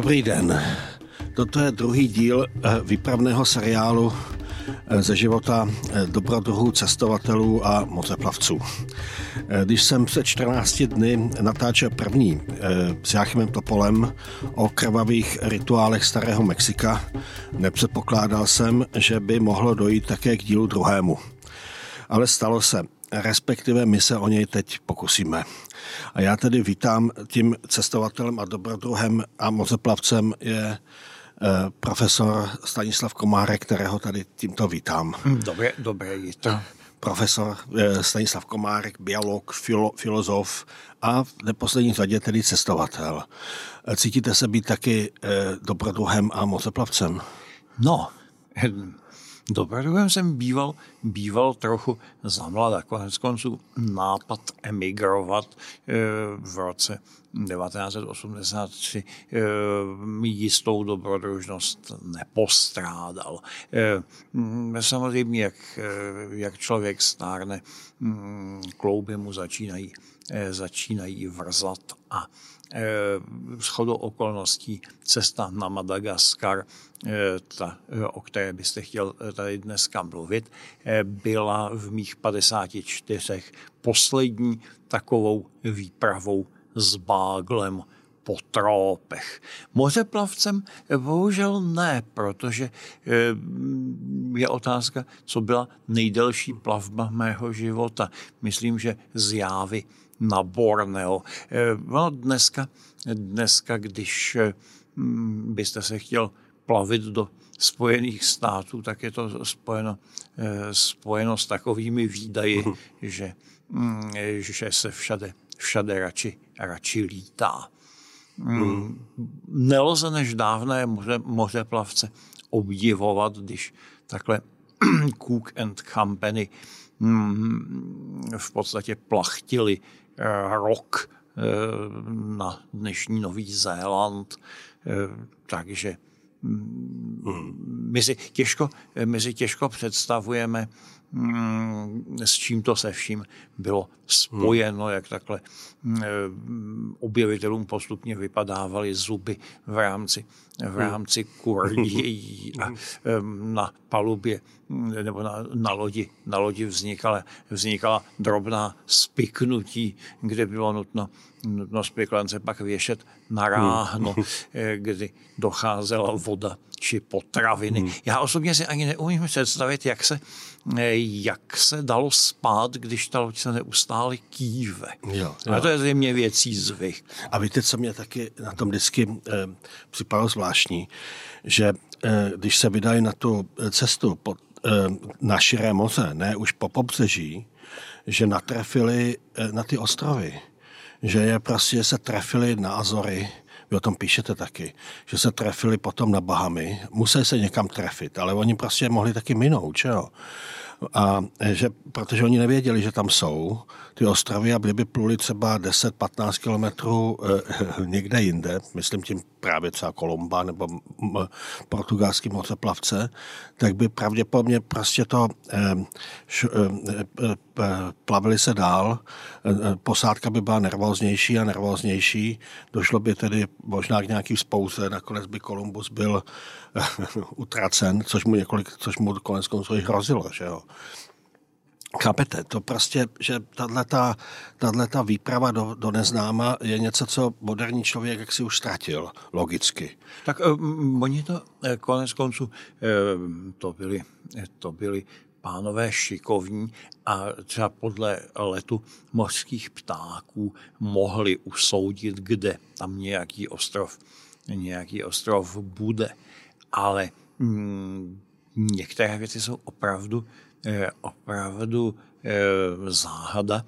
Dobrý den. Toto je druhý díl eh, výpravného seriálu eh, ze života eh, dobrodruhů cestovatelů a moteplavců. Když jsem před 14 dny natáčel první s Jáchymem Topolem o krvavých rituálech starého Mexika, nepředpokládal jsem, že by mohlo dojít také k dílu druhému. Ale stalo se respektive my se o něj teď pokusíme. A já tedy vítám tím cestovatelem a dobrodruhem a mozeplavcem je eh, profesor Stanislav Komárek, kterého tady tímto vítám. Dobré, dobré jítro. Profesor eh, Stanislav Komárek, biolog, filo, filozof a v neposlední řadě tedy cestovatel. Cítíte se být taky eh, dobrodruhem a mozeplavcem? No, Dobrodruhem jsem býval, býval trochu zamlada. Konec konců nápad emigrovat eh, v roce 1983 eh, jistou dobrodružnost nepostrádal. Eh, samozřejmě, jak, jak člověk stárne, hm, klouby mu začínají, začínají vrzat a shodou okolností cesta na Madagaskar Eh, ta, eh, o které byste chtěl eh, tady dneska mluvit, byla v mých 54 poslední takovou výpravou s báglem po trópech. Mořeplavcem bohužel ne, protože je otázka, co byla nejdelší plavba mého života. Myslím, že z Jávy na Borneo. No dneska, dneska, když byste se chtěl plavit do Spojených států, tak je to spojeno, eh, spojeno s takovými výdaji, uh-huh. že, mm, že se všade, všade radši, radši lítá. Uh-huh. Nelze než dávné moře, mořeplavce obdivovat, když takhle Cook and Company mm, v podstatě plachtili eh, rok eh, na dnešní Nový Zéland, takže my si těžko, my si těžko představujeme, mm, s čím to se vším bylo spojeno, jak takhle mm, objevitelům postupně vypadávaly zuby v rámci, v rámci kurdějí a na palubě nebo na, na lodi, na lodi vznikala, vznikala drobná spiknutí, kde bylo nutno, nutno spiklence pak věšet na ráhno, hmm. kdy docházela voda či potraviny. Hmm. Já osobně si ani neumím představit, jak se, jak se dalo spát, když ta loď se neustále kýve. Jo, jo. A to je zřejmě věcí zvyk. A víte, co mě taky na tom vždycky eh, připadalo zvláštní, že eh, když se vydají na tu cestu pod Eh, na širé moře, ne už po pobřeží, že natrefili eh, na ty ostrovy. Že je prostě se trefili na Azory, vy o tom píšete taky, že se trefili potom na Bahamy, museli se někam trefit, ale oni prostě mohli taky minout, že jo? A že, protože oni nevěděli, že tam jsou ty ostrovy a kdyby pluli třeba 10-15 kilometrů e, někde jinde, myslím tím právě třeba Kolomba nebo m, portugalský mořeplavce, tak by pravděpodobně prostě to e, š, e, plavili se dál, posádka by byla nervóznější a nervóznější, došlo by tedy možná k nějaký spouze, nakonec by Kolumbus byl utracen, což mu několik, což mu konec konců hrozilo, že jo. Chápete, to prostě, že tato výprava do, do neznáma je něco, co moderní člověk jak si už ztratil, logicky. Tak um, oni to eh, konec konců, um, to byli, to byli pánové šikovní a třeba podle letu mořských ptáků mohli usoudit, kde tam nějaký ostrov, nějaký ostrov bude. Ale mm, některé věci jsou opravdu Eh, opravdu eh, záhada,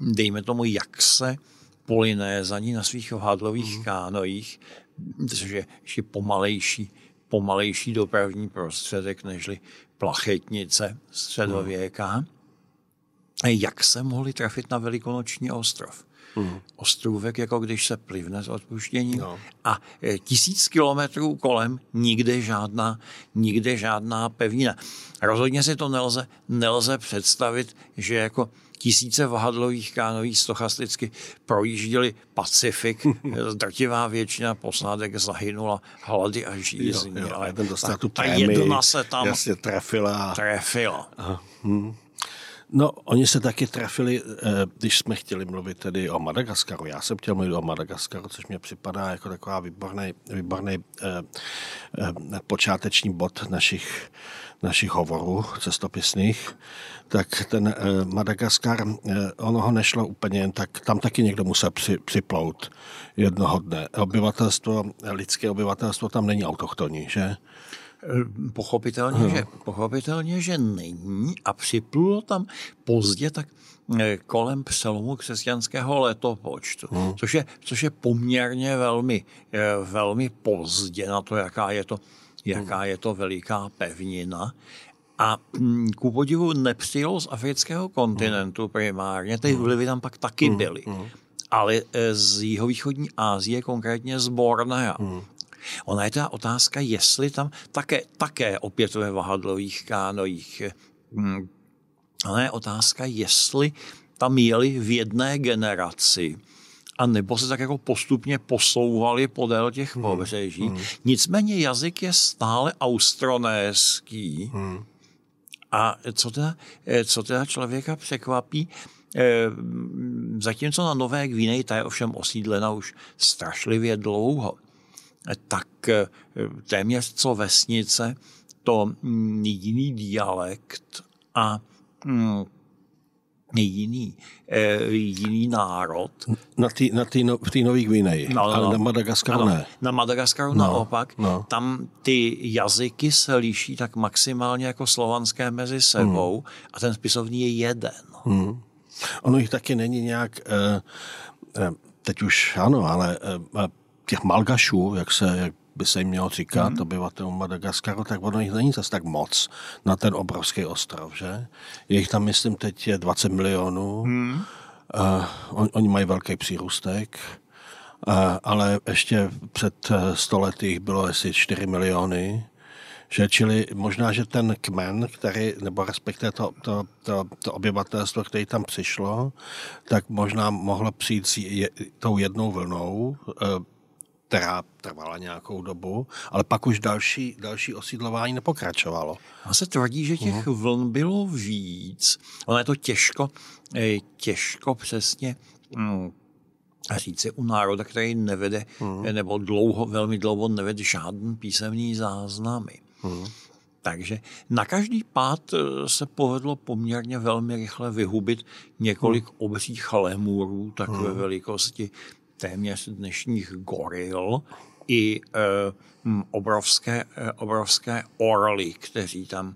dejme tomu, jak se polinézaní na svých ohádlových mm. kánojích, což je ještě pomalejší, pomalejší dopravní prostředek nežli plachetnice středověká, mm. jak se mohli trafit na Velikonoční ostrov. Mm. Ostrůvek, jako když se plivne z odpuštění. No. A e, tisíc kilometrů kolem nikde žádná, nikde žádná pevnina. Rozhodně si to nelze, nelze představit, že jako tisíce vahadlových kánoví stochasticky projížděli Pacifik. Drtivá většina posádek zahynula hlady a žízní. Jo, jo, ale ten dostal ta, tu ta prémii, jedna se tam jasně trefila. trefila. No, oni se taky trefili, eh, když jsme chtěli mluvit tedy o Madagaskaru. Já jsem chtěl mluvit o Madagaskaru, což mě připadá jako taková výborný, výborný eh, eh, počáteční bod našich, našich hovorů cestopisných. Tak ten eh, Madagaskar, eh, ono ho nešlo úplně jen tak, tam taky někdo musel při, připlout jednoho dne. Obyvatelstvo, lidské obyvatelstvo tam není autochtonní, že? Pochopitelně, že, pochopitelně, že není. A připlulo tam pozdě tak eh, kolem přelomu křesťanského letopočtu, hmm. což, je, což je poměrně velmi, eh, velmi pozdě na to, jaká je to, jaká je to veliká pevnina. A mm, ku podivu nepřijelo z afrického kontinentu primárně, ty vlivy tam pak taky byly, ale eh, z jihovýchodní Asie, konkrétně z Bornea. Ona je ta otázka, jestli tam také, také opět ve vahadlových kánojích. Ona je otázka, jestli tam jeli v jedné generaci, a nebo se tak jako postupně posouvali podél těch pobřeží. Nicméně jazyk je stále austronéský. A co teda, eh, co teda člověka překvapí, eh, zatímco na Nové Gvineji, ta je ovšem osídlena už strašlivě dlouho, tak eh, téměř co vesnice, to mm, jiný dialekt a mm, jiný, eh, jiný národ. Na tý, na tý, no, v té Nový Gvineji, No, no, ale no. na Madagaskaru Ano, ne. Na Madagaskaru naopak, no. tam ty jazyky se liší tak maximálně jako slovanské mezi sebou Hmm. a ten spisovný je jeden. Ono jich taky není nějak, eh, eh, teď už ano, ale eh, těch malgašů, jak se, jak by se jim mělo říkat, mm. obyvatelům Madagaskaru, tak ono jich není zase tak moc na ten obrovský ostrov, že? Je jich tam, myslím, teď je 20 milionů. Mm. Uh, on, oni mají velký přírůstek, uh, ale ještě před eh, 100 lety jich bylo asi 4 miliony. Že, čili možná, že ten kmen, který, nebo respektive to, to, to, to obyvatelstvo, které tam přišlo, tak možná mohlo přijít s je, tou jednou vlnou, která trvala nějakou dobu, ale pak už další, další osídlování nepokračovalo. A se tvrdí, že těch Mhm. vln bylo víc. Ono je to těžko, eh, těžko přesně mm, říci u národa, který nevede, Mhm. nebo dlouho, velmi dlouho nevede žádný písemný záznamy. Mhm. Takže na každý pád eh, se povedlo poměrně velmi rychle vyhubit několik obřích lemurů takové velikosti téměř dnešních goril i hm, obrovské, eh, obrovské orly, kteří tam,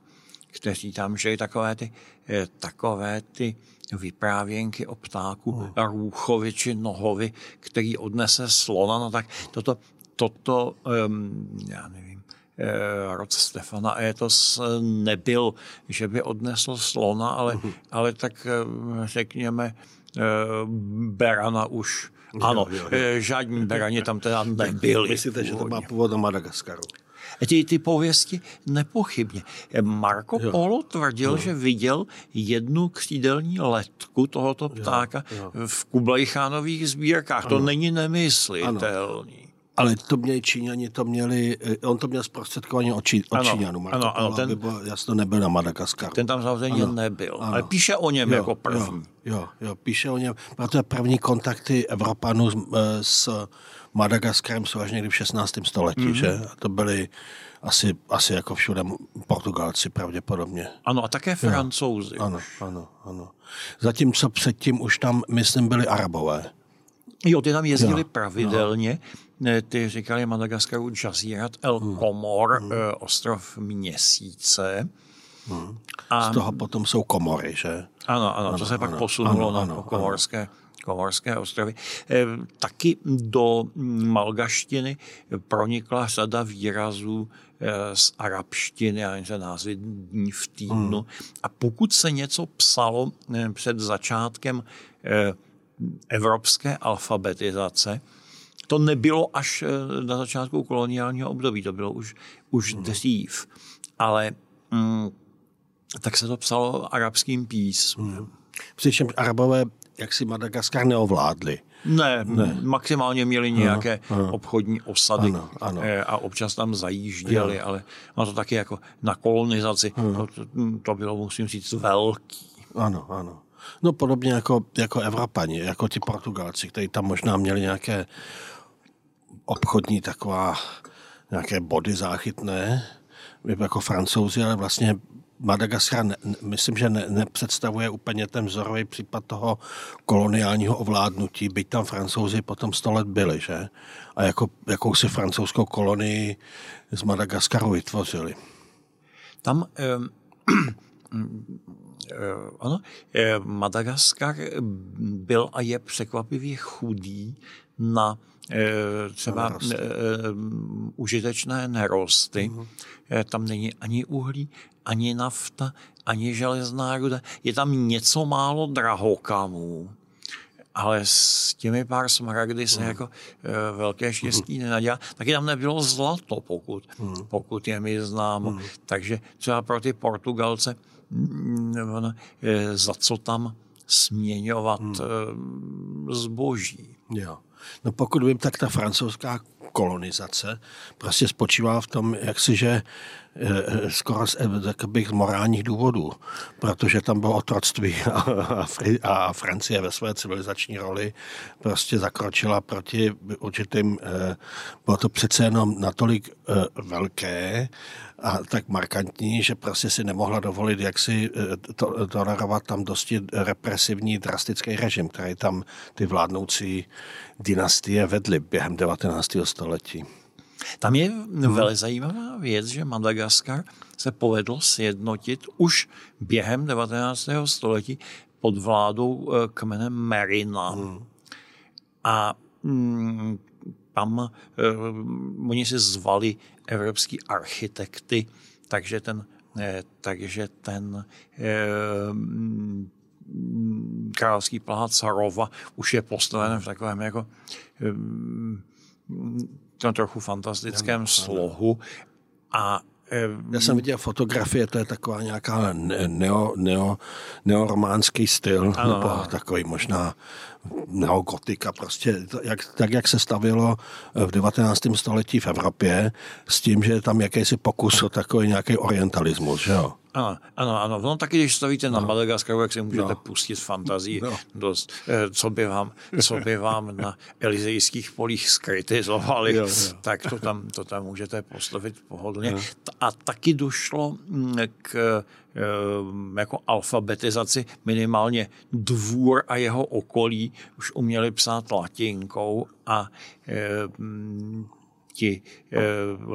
kteří tam žili, takové ty, eh, takové ty vyprávěnky o ptáku Mhm. růchovi či nohovi, který odnese slona, no tak toto, toto um, já nevím, rod Stefana Etos nebyl, že by odnesl slona, ale, Mhm. ale tak řekněme, berana už, ano, jo, jo. eh, žádní berani tam teda nebyli. Myslíte, že to má původ na Madagaskaru? Ty, ty pověsti nepochybně. Marco Jo. Polo tvrdil, že viděl jednu křídelní letku tohoto ptáka jo. v Kublajchánových sbírkách. To není nemyslitelný. Ale to měli Číňani, to měli, eh, on to měl zprostředkovaně od, Čí, od Ano, Číňanů. Ano, ano, ten- bylo jasno, nebyl na Madagaskaru. Ten tam samozřejmě Ano, nebyl, ano. ale píše o něm jako první. Jo, jo, jo, píše o něm. Protože první kontakty Evropanů s, eh, s Madagaskarem jsou až někdy v 16. století, Mhm. mm-hmm. že? A to byli asi, asi jako všude Portugalci pravděpodobně. Ano, a také francouzi. Ano, ano, ano. Zatímco předtím už tam, myslím, byli Arabové. Jo, ty tam jezdili Jo, pravidelně. Ne, Ty říkali Madagaskaru Jazirat El Hmm. Komor, eh, ostrov měsíce. A Z toho potom jsou komory, že? Ano, ano, to se pak ano, posunulo ano, na ano, komorské, komorské ostrovy. Eh, Taky do malgaštiny pronikla řada výrazů eh, z arabštiny, a se názvy dní v týdnu. Hmm. A pokud se něco psalo eh, před začátkem eh, evropské alfabetizace, to nebylo až eh, na začátku koloniálního období, to bylo už, už dřív. Ale mm, tak se to psalo arabským písmem. Přičemž Arabové jak si Madagaskar neovládli. Ne, ne, maximálně měli nějaké ano, ano. obchodní osady Ano, ano. eh, a občas tam zajížděli, ale no to taky jako na kolonizaci, to, to, to bylo, musím říct, velký. Ano, ano. No podobně jako, jako Evropani, jako ti Portugalci, kteří tam možná měli nějaké obchodní taková, nějaké body záchytné, jako francouzi, ale vlastně Madagaskar, ne, myslím, že ne, nepředstavuje úplně ten vzorový případ toho koloniálního ovládnutí, byť tam francouzi potom sto let byli, že? A jako, jakousi francouzskou kolonii z Madagaskaru vytvořili. Tam eh, ano, eh, Madagaskar byl a je překvapivě chudý na třeba nerosty. eh, užitečné nerosty. Eh, Tam není ani uhlí, ani nafta, ani železná ruda. Je tam něco málo drahokamů. Ale s těmi pár smaragdy se jako e, velké štěstí nenadělá. Taky tam nebylo zlato, pokud, pokud je mi známo. Takže třeba pro ty Portugalce, mm, ono, e, za co tam směňovat e, zboží. Jo. No pokud vím, tak ta francouzská kolonizace prostě spočívá v tom, jak si, že skoro z, eh, řekl bych, z morálních důvodů, protože tam bylo otroctví a, a, a Francie ve své civilizační roli prostě zakročila proti určitým, eh, bylo to přece jenom natolik eh, velké a tak markantní, že prostě si nemohla dovolit jak si eh, to, tolerovat tam dosti represivní, drastický režim, který tam ty vládnoucí dynastie vedly během 19. století. Tam je velmi zajímavá věc, že Madagaskar se povedlo sjednotit už během 19. století pod vládou eh, kmene Merina. A mm, tam eh, oni si zvali evropský architekty, takže ten, eh, takže ten eh, mm, královský plác Rova už je postaven v takovém jako tom trochu fantastickém slohu. A Já jsem viděl fotografie, to je taková nějaká ne- neo, neo, neorománský styl, ano, nebo takový možná neogotika, prostě jak, tak, jak se stavilo v 19. století v Evropě, s tím, že je tam jakýsi pokus o takový nějaký orientalismus, že jo? Ano, ano, ano. No taky, když stavíte na Madagaskaru, jak si můžete No. pustit fantazii No. dost, eh, co by vám, co by vám na elizejských polích skritizovali, Jo, jo. tak to tam, to tam můžete postavit pohodlně. T- A taky došlo mm, k jako alfabetizaci minimálně dvůr a jeho okolí už uměli psát latinkou a eh, mm, ti eh,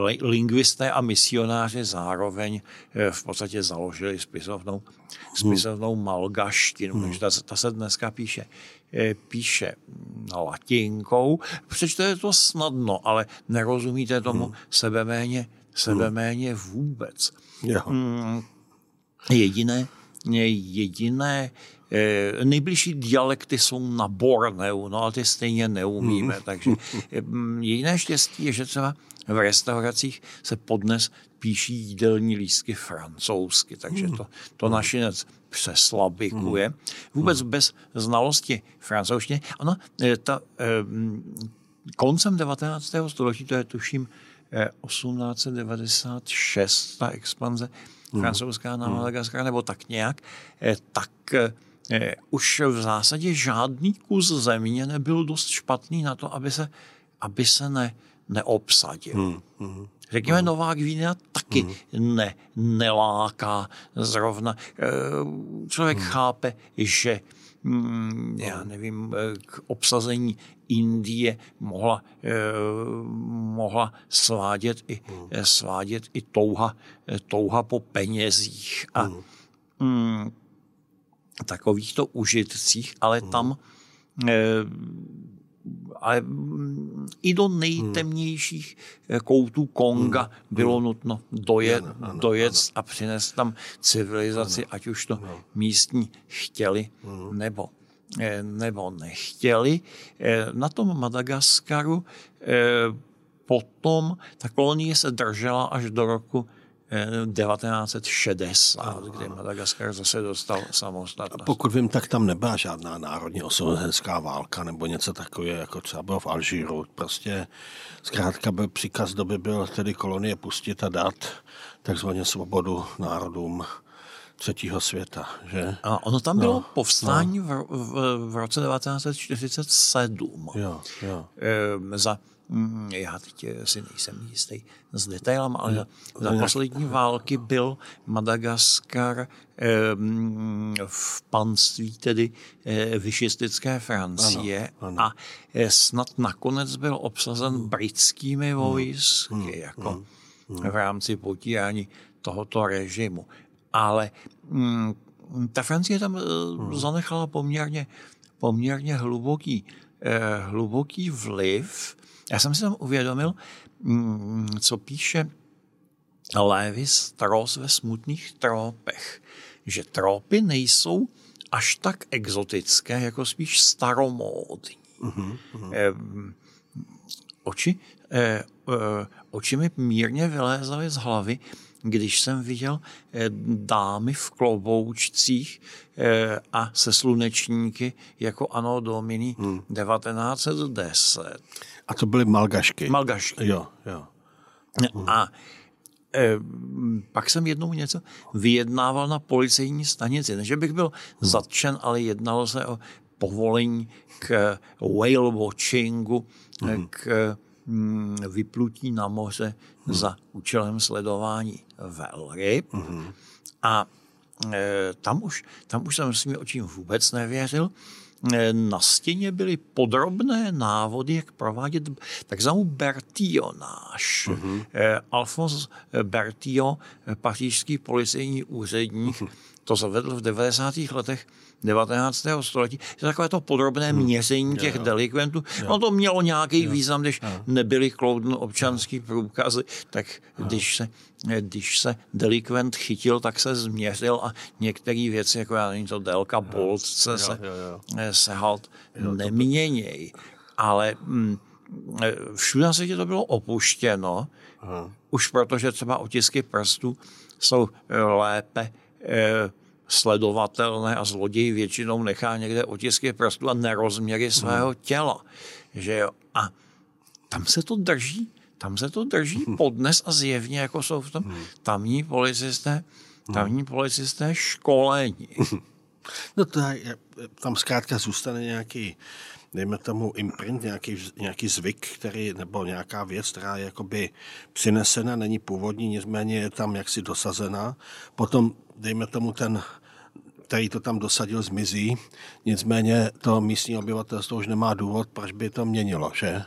li- lingvisté a misionáři zároveň eh, v podstatě založili spisovnou, spisovnou malgaštinu, takže ta, se- ta se dneska píše, eh, píše latinkou. Přečtete to snadno, ale nerozumíte tomu sebeméně, sebeméně vůbec. jo. Jediné, jediné eh, nejbližší dialekty jsou na Borneu, no ale ty stejně neumíme, takže mm, jediné štěstí je, že třeba v restauracích se podnes píší jídelní lístky francouzsky, takže to, to našinec přeslabikuje. Vůbec bez znalosti francouzštiny. Ano, eh, ta, eh, koncem 19. století, to je tuším eh, 1896, ta expanze francouzská na Madagaskar, nebo tak nějak, eh, tak eh, už v zásadě žádný kus země nebyl dost špatný na to, aby se, aby se ne, neobsadil. Řekněme, Nová Gvinea taky ne, neláká zrovna. Eh, Člověk chápe, že mm, já nevím, eh, k obsazení Indie mohla, eh, mohla svádět i, eh, svádět i touha, eh, touha po penězích a mm, takovýchto užitcích, ale tam eh, ale mm, i do nejtemnějších koutů Konga bylo nutno dojet, dojet a přinést tam civilizaci, ať už to místní chtěli nebo, eh, nebo nechtěli. Eh, Na tom Madagaskaru eh, potom ta kolonie se držela až do roku 1960, kdy Madagaskar zase dostal samostatnost. Pokud vím, tak tam nebyla žádná národní osvobodenská válka nebo něco takového, jako třeba bylo v Alžíru. Prostě zkrátka byl příkaz doby byl tedy kolonie pustit a dát takzvaně svobodu národům třetího světa. Že? A ono tam bylo no, povstání no. V, v, v roce 1947. Jo, jo. E, za Mm, já teď si nejsem jistý s detailem, ale za, za poslední války byl Madagaskar v panství tedy eh, vyšistické Francie ano, ano. a eh, snad nakonec byl obsazen hmm. britskými hmm. vojsky hmm. jako v rámci potírání tohoto režimu. Ale mm, ta Francie tam eh, zanechala poměrně, poměrně hluboký, hluboký vliv já jsem si tam uvědomil, mm, co píše Lewis Strauss ve smutných trópech, že trópy nejsou až tak exotické, jako spíš staromódní. Uh-huh, uh-huh. oči, eh, eh, oči mi mírně vylézaly z hlavy, když jsem viděl eh, dámy v kloboučcích eh, a se slunečníky jako ano domini hmm. 1910. A to byly malgašky. Malgašky. Jo, jo. Hmm. A e, pak jsem jednou něco vyjednával na policejní stanici. Ne, že bych byl hmm. zatčen, ale jednalo se o povolení k whale watchingu, hmm. k vyplutí na moře hmm. za účelem sledování velryb. Hmm. A e, tam, už, tam už jsem svým očím vůbec nevěřil. Eh, na stěně byly podrobné návody, jak provádět takzvanou Bertionáž. Uh-huh. Alphonse Bertillon, pařížský policejní úředník, uh-huh. to zavedl v 90. letech 19. století. Je takové to podrobné hmm. měření těch jo, delikventů. Jo. No to mělo nějaký jo. význam, když jo. nebyly kloudno občanský jo. průkazy, tak jo. když se, když se delikvent chytil, tak se změřil a některé věci, jako já nevím, to délka boltce, se, jo, jo. se halt neměněj. Ale hm, všude na světě to bylo opuštěno, Aha. už protože třeba otisky prstů jsou lépe eh, sledovatelné a zloděj většinou nechá někde otisky prstů a nerozměry svého hmm. těla. Že jo? A tam se to drží, tam se to drží hmm. podnes a zjevně, jako jsou v tom hmm. tamní policisté, tamní policisté školení. No to je, tam zkrátka zůstane nějaký, dejme tomu imprint, nějaký, nějaký zvyk, který, nebo nějaká věc, která je jakoby přinesena, není původní, nicméně je tam jaksi dosazena. Potom, dejme tomu ten který to tam dosadil, zmizí. Nicméně to místní obyvatelstvo už nemá důvod, proč by to měnilo, že?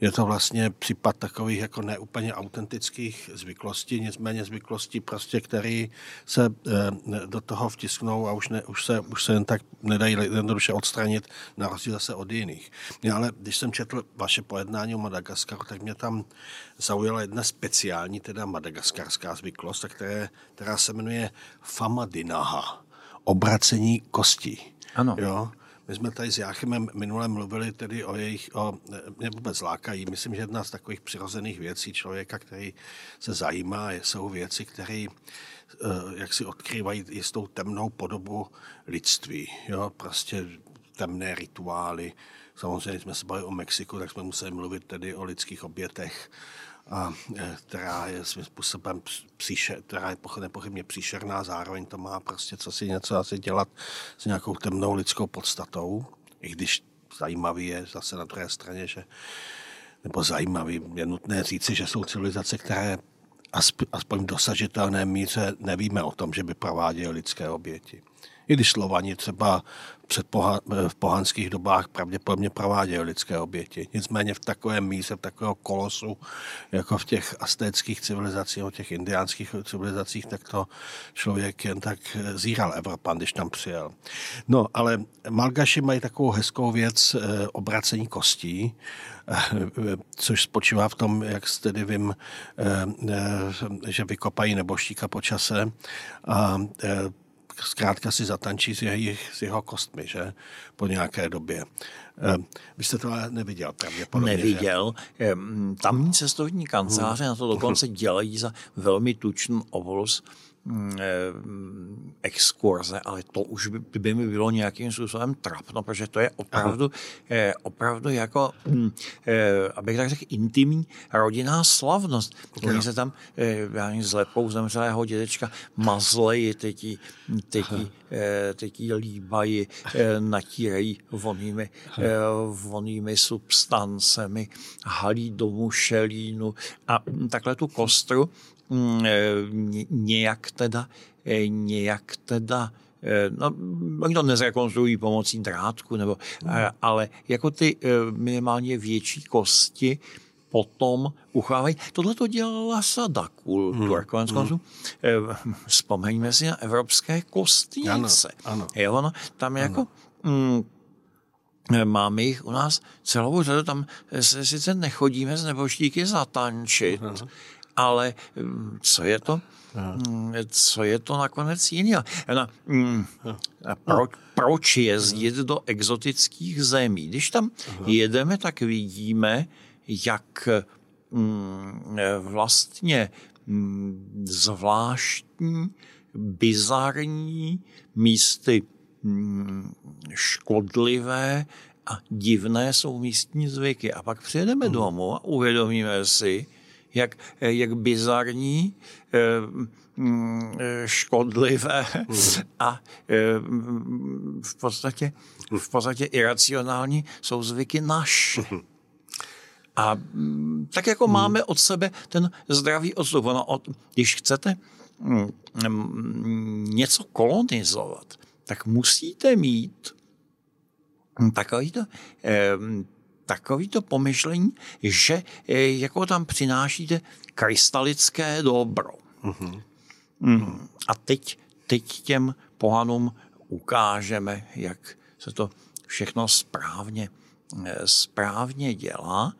Je to vlastně případ takových jako neúplně autentických zvyklostí, nicméně zvyklostí prostě, které se e, do toho vtisknou a už, ne, už, se, už se jen tak nedají jednoduše odstranit na rozdíl zase od jiných. Ale když jsem četl vaše pojednání o Madagaskaru, tak mě tam zaujala jedna speciální, teda madagaskarská zvyklost, které, která se jmenuje Famadinaha obracení kostí. Ano. Jo? My jsme tady s Jáchymem minule mluvili tedy o jejich, o, mě vůbec lákají. Myslím, že jedna z takových přirozených věcí člověka, který se zajímá, jsou věci, které eh, jak si odkrývají jistou temnou podobu lidství. Jo? Prostě temné rituály. Samozřejmě jsme se bavili o Mexiku, tak jsme museli mluvit tedy o lidských obětech a e, která je svým způsobem příšer, která je nepochybně příšerná, zároveň to má prostě co si něco asi dělat s nějakou temnou lidskou podstatou, i když zajímavý je zase na druhé straně, že nebo zajímavý, je nutné říci, že jsou civilizace, které aspoň v dosažitelné míře nevíme o tom, že by prováděly lidské oběti. I když Slovani třeba před poha, v pohanských dobách pravděpodobně prováděli lidské oběti. Nicméně v takovém míře, v takového kolosu, jako v těch astéckých civilizacích, v těch indiánských civilizacích, tak to člověk jen tak zíral Evropan, když tam přijel. No, ale Malgaši mají takovou hezkou věc eh, obracení kostí, eh, což spočívá v tom, jak tedy vím, eh, že vykopají neboštíka po čase a zkrátka si zatančí s, jejich, s jeho kostmi, že? Po nějaké době. Eh, vy jste to ale neviděl pravděpodobně, Neviděl. Že? Tamní cestovní kanceláře hmm. na to dokonce dělají za velmi tučný ovolus eh, exkurze, ale to už by, by mi bylo nějakým způsobem trapno, protože to je opravdu, eh, opravdu jako, hm, eh, abych tak řekl, intimní rodinná slavnost. Oni se tam já nevím, s lepou zemřelého dědečka mazlejí, teď jí, teď jí, teď jí líbají, natírají vonými, vonými substancemi, halí do mušelínu a takhle tu kostru Mm, eh, nějak teda, eh, nějak teda eh, no, oni to nezrekonstruují pomocí drátku, nebo, ale jako ty minimálně větší kosti potom uchávají. Tohle to dělala sada kultur. Hmm. Konec konců, hmm. vzpomeňme si na evropské kostnice. Ano, ano. Jo, ono, tam ano. jako mm, máme jich u nás celou řadu, tam se sice nechodíme z neboštíky zatančit, ano ale mm, co je to? Mm, co je to nakonec jiného? Mm, proč, proč jezdit do exotických zemí? Když tam jedeme, tak vidíme, jak vlastně zvláštní, bizarní, místy škodlivé a divné jsou místní zvyky. A pak přijedeme domů a uvědomíme si, jak, jak bizarní, eh, mm, škodlivé a eh, v podstatě, v podstatě iracionální jsou zvyky naše. A mm, tak jako máme od sebe ten zdravý odstup. No, od, když chcete mm, něco kolonizovat, tak musíte mít takový to, takový to pomyšlení, že eh, jako tam přinášíte krystalické dobro. Mm-hmm. Mm. A teď, teď těm pohanům ukážeme, jak se to všechno správně, eh, správně dělá.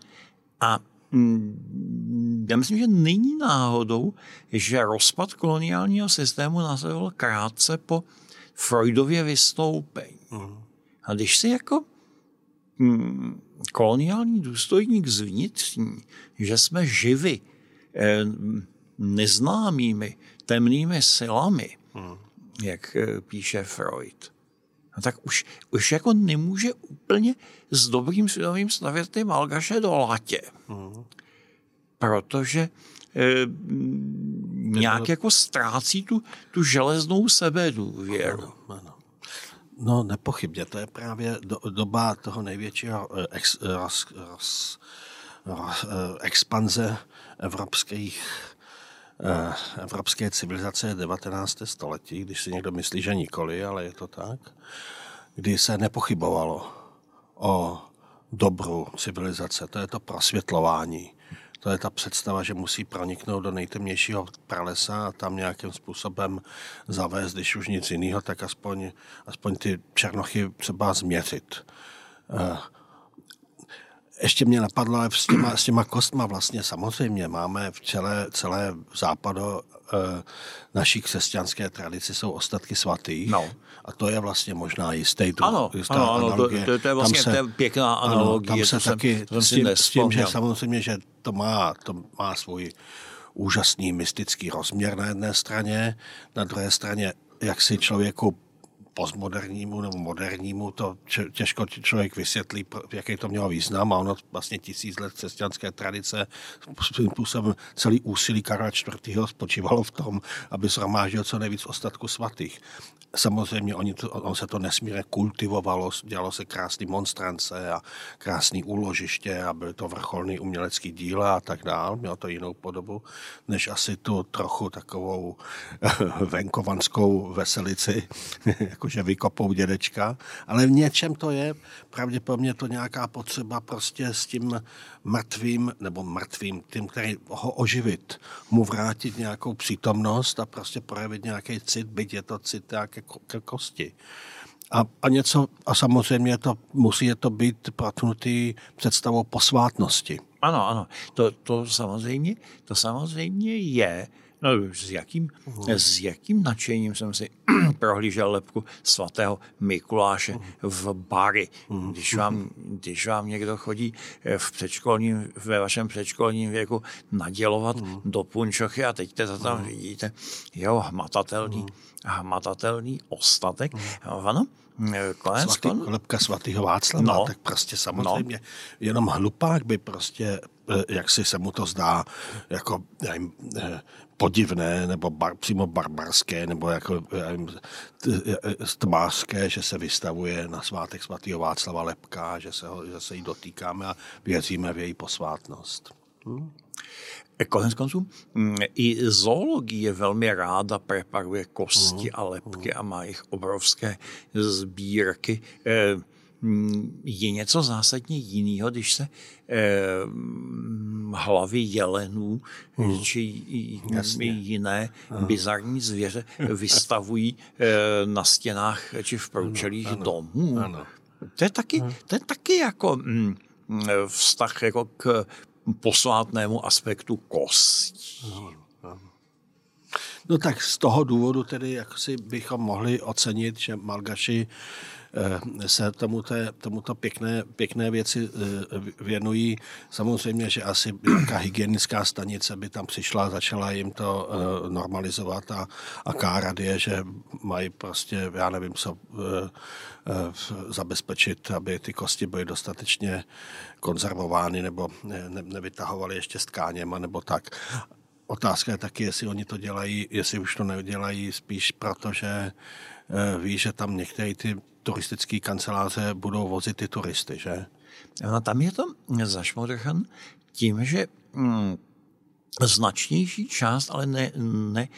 A mm, já myslím, že není náhodou, že rozpad koloniálního systému následoval krátce po Freudově vystoupení. Mm. A když si jako mm, koloniální důstojník zvnitřní, že jsme živi eh, neznámými temnými silami, hmm. jak eh, píše Freud, no tak už, už jako nemůže úplně s dobrým svědomím stavět ty malgaše do latě. Hmm. Protože e, nějak jako ztrácí tu, tu železnou sebedůvěru. Ano, ano. No nepochybně, to je právě do, doba toho největšího eh, ex, eh, roz, roz, roz, eh, expanze evropských evropské civilizace 19. století, když si někdo myslí, že nikoli, ale je to tak, kdy se nepochybovalo o dobru civilizace, to je to prosvětlování to je ta představa, že musí proniknout do nejtemnějšího pralesa a tam nějakým způsobem zavést, když už nic jiného, tak aspoň, aspoň ty černochy třeba změřit. Eh, ještě mě napadlo, ale s těma, s těma kostma vlastně samozřejmě máme v celé, celé západo e, naší křesťanské tradici jsou ostatky svatých. No. A to je vlastně možná jistý tu, ano, jistá ano, ano, to, to, to, je vlastně se, to je pěkná analogie. Ano, tam se to taky jsem, s, tím, s tím, že samozřejmě, že to má, to má svůj úžasný mystický rozměr na jedné straně, na druhé straně, jak si člověku postmodernímu nebo modernímu to těžko člověk vysvětlí, jaký to mělo význam a ono vlastně tisíc let křesťanské tradice svým způsobem celý úsilí Karla IV. spočívalo v tom, aby zhromáždil co nejvíc ostatku svatých. Samozřejmě oni to, on se to nesmírně kultivovalo, dělalo se krásný monstrance a krásný úložiště a byly to vrcholný umělecký díla a tak dál. Mělo to jinou podobu, než asi tu trochu takovou venkovanskou veselici, jakože vykopou dědečka. Ale v něčem to je, pravděpodobně to nějaká potřeba prostě s tím mrtvým, nebo mrtvým, tím, který ho oživit, mu vrátit nějakou přítomnost a prostě projevit nějaký cit, byť je to cit nějaké ke kosti. A, a něco, a samozřejmě to, musí to být protnutý představou posvátnosti. Ano, ano, to, to samozřejmě, to samozřejmě je. No, s jakým, s jakým nadšením jsem si prohlížel lepku svatého Mikuláše v bary. Když vám, když vám někdo chodí v předškolním, ve vašem předškolním věku nadělovat do punčochy a teď to tam vidíte, jeho hmatatelný, hmatatelný ostatek. Ano, Konec, Svatý, kon... lepka svatého Václava, no. tak prostě samozřejmě no. jenom hlupák by prostě, eh, jak si se mu to zdá, jako nevím, eh, podivné, nebo bar, přímo barbarské, nebo jako nevím, tmářské, že se vystavuje na svátek svatého Václava Lepka, že se, ho, že se jí dotýkáme a věříme v její posvátnost. Hm? Konec konců mm, i zoologie velmi ráda preparuje kosti a lepky a má jich obrovské sbírky. Mm, je něco zásadně jiného, když se eh, hlavy jelenů hmm. či Jasně. jiné Aha. bizarní zvěře vystavují eh, na stěnách či v průčelích ano, domů. Ano. To je taky, to je taky jako mm, vztah jako k posvátnému aspektu kostí. No, no. no tak z toho důvodu tedy jak si bychom mohli ocenit, že Malgaši eh, se tomuto, tomuto pěkné, pěkné věci eh, věnují. Samozřejmě, že asi nějaká hygienická stanice by tam přišla a začala jim to eh, normalizovat a, a kárat je, že mají prostě, já nevím, co zabezpečit, aby ty kosti byly dostatečně konzervovány nebo ne, nevytahovaly ještě s tkáněma nebo tak. Otázka je taky, jestli oni to dělají, jestli už to nedělají spíš proto, že ví, že tam některé ty turistické kanceláře budou vozit ty turisty, že? No, tam je to zašmodrchan tím, že mm, značnější část, ale ne, ne,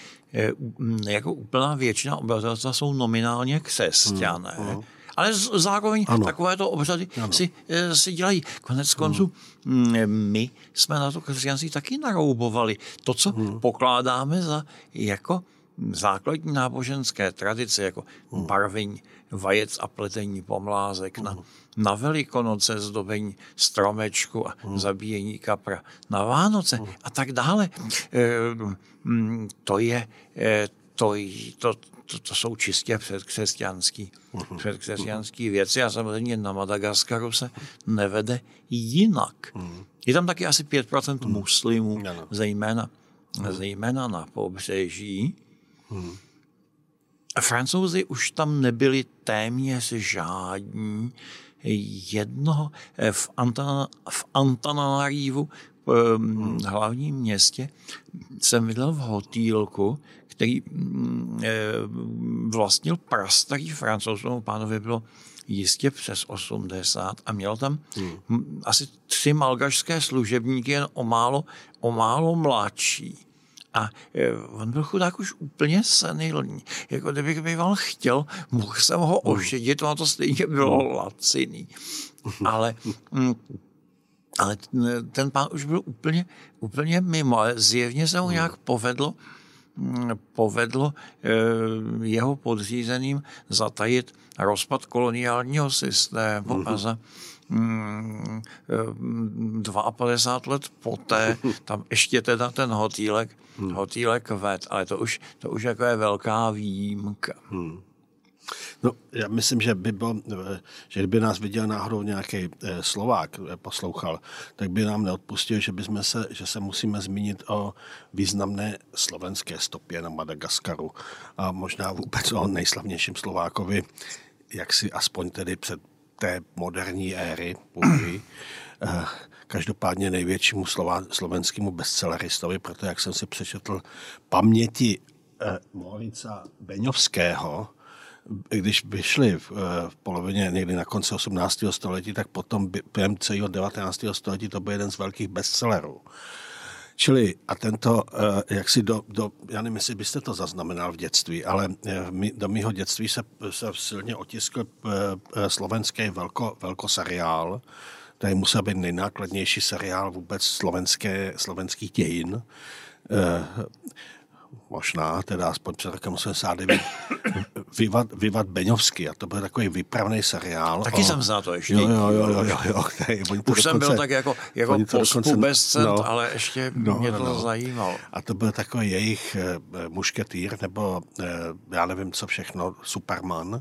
ne jako úplná většina obyvatelstva jsou nominálně křesťané. Hmm, hmm ale zároveň ano. takovéto obřady si, eh, si dělají. Konec konců ano. Mm, my jsme na to křesťanství taky naroubovali. To, co ano. pokládáme za jako základní náboženské tradice, jako ano. barvení vajec a pletení pomlázek na, na velikonoce, zdobení stromečku a ano. zabíjení kapra na Vánoce ano. a tak dále. Eh, mm, to je eh, to, to, to, to jsou čistě předkřesťanský, mhm. předkřesťanský věci a samozřejmě na Madagaskaru se nevede jinak. Je tam taky asi 5% mhm. muslimů, zejména, zejména na pobřeží. Francouzi už tam nebyli téměř žádní. Jednoho eh, v, Antana, v Antananarivu, v hlavním městě, jsem viděl v hotýlku, který mm, eh, vlastnil prastarý francouz, pánovi bylo jistě přes 80 a měl tam hmm. asi tři malgašské služebníky, jen o málo, o málo mladší. A eh, on byl chudák už úplně senilní. Jako kdybych býval chtěl, mohl jsem ho hmm. ošedit, ono to stejně bylo hmm. laciný. Ale, mm, ale ten pán už byl úplně, úplně mimo, ale zjevně se mu nějak povedlo povedlo eh, jeho podřízeným zatajit rozpad koloniálního systému a za 52 mm, let poté, tam ještě teda ten hotýlek, hmm. hotýlek ved, ale to už, to už jako je velká výjimka. Hmm. No, já myslím, že by byl, že kdyby nás viděl náhodou nějaký eh, Slovák, eh, poslouchal, tak by nám neodpustil, že, bychom se, že se musíme zmínit o významné slovenské stopě na Madagaskaru a možná vůbec o nejslavnějším Slovákovi, jak si aspoň tedy před té moderní éry půjdy, eh, každopádně největšímu slovenskému bestselleristovi, protože jak jsem si přečetl paměti Morica Beňovského, když vyšli v, eh, v polovině někdy na konci 18. století, tak potom během celého 19. století to byl jeden z velkých bestsellerů. Čili a tento, eh, jak si do, do, já nevím, jestli byste to zaznamenal v dětství, ale eh, do mého dětství se, se silně otiskl slovenský velko, velkoseriál, který musel být nejnákladnější seriál vůbec slovenské, slovenských dějin. Možná, teda aspoň před rokem 89, Vivat, Vivat Beňovský a to byl takový vypravný seriál. Taky o, jsem za to ještě. Jo, jo, jo, jo, jo, okay. Už dokonce, jsem byl tak jako, jako pospu bez cent, no, ale ještě no, mě to no. zajímalo. A to byl takový jejich uh, mušketýr, nebo uh, já nevím, co všechno, Superman. Uh,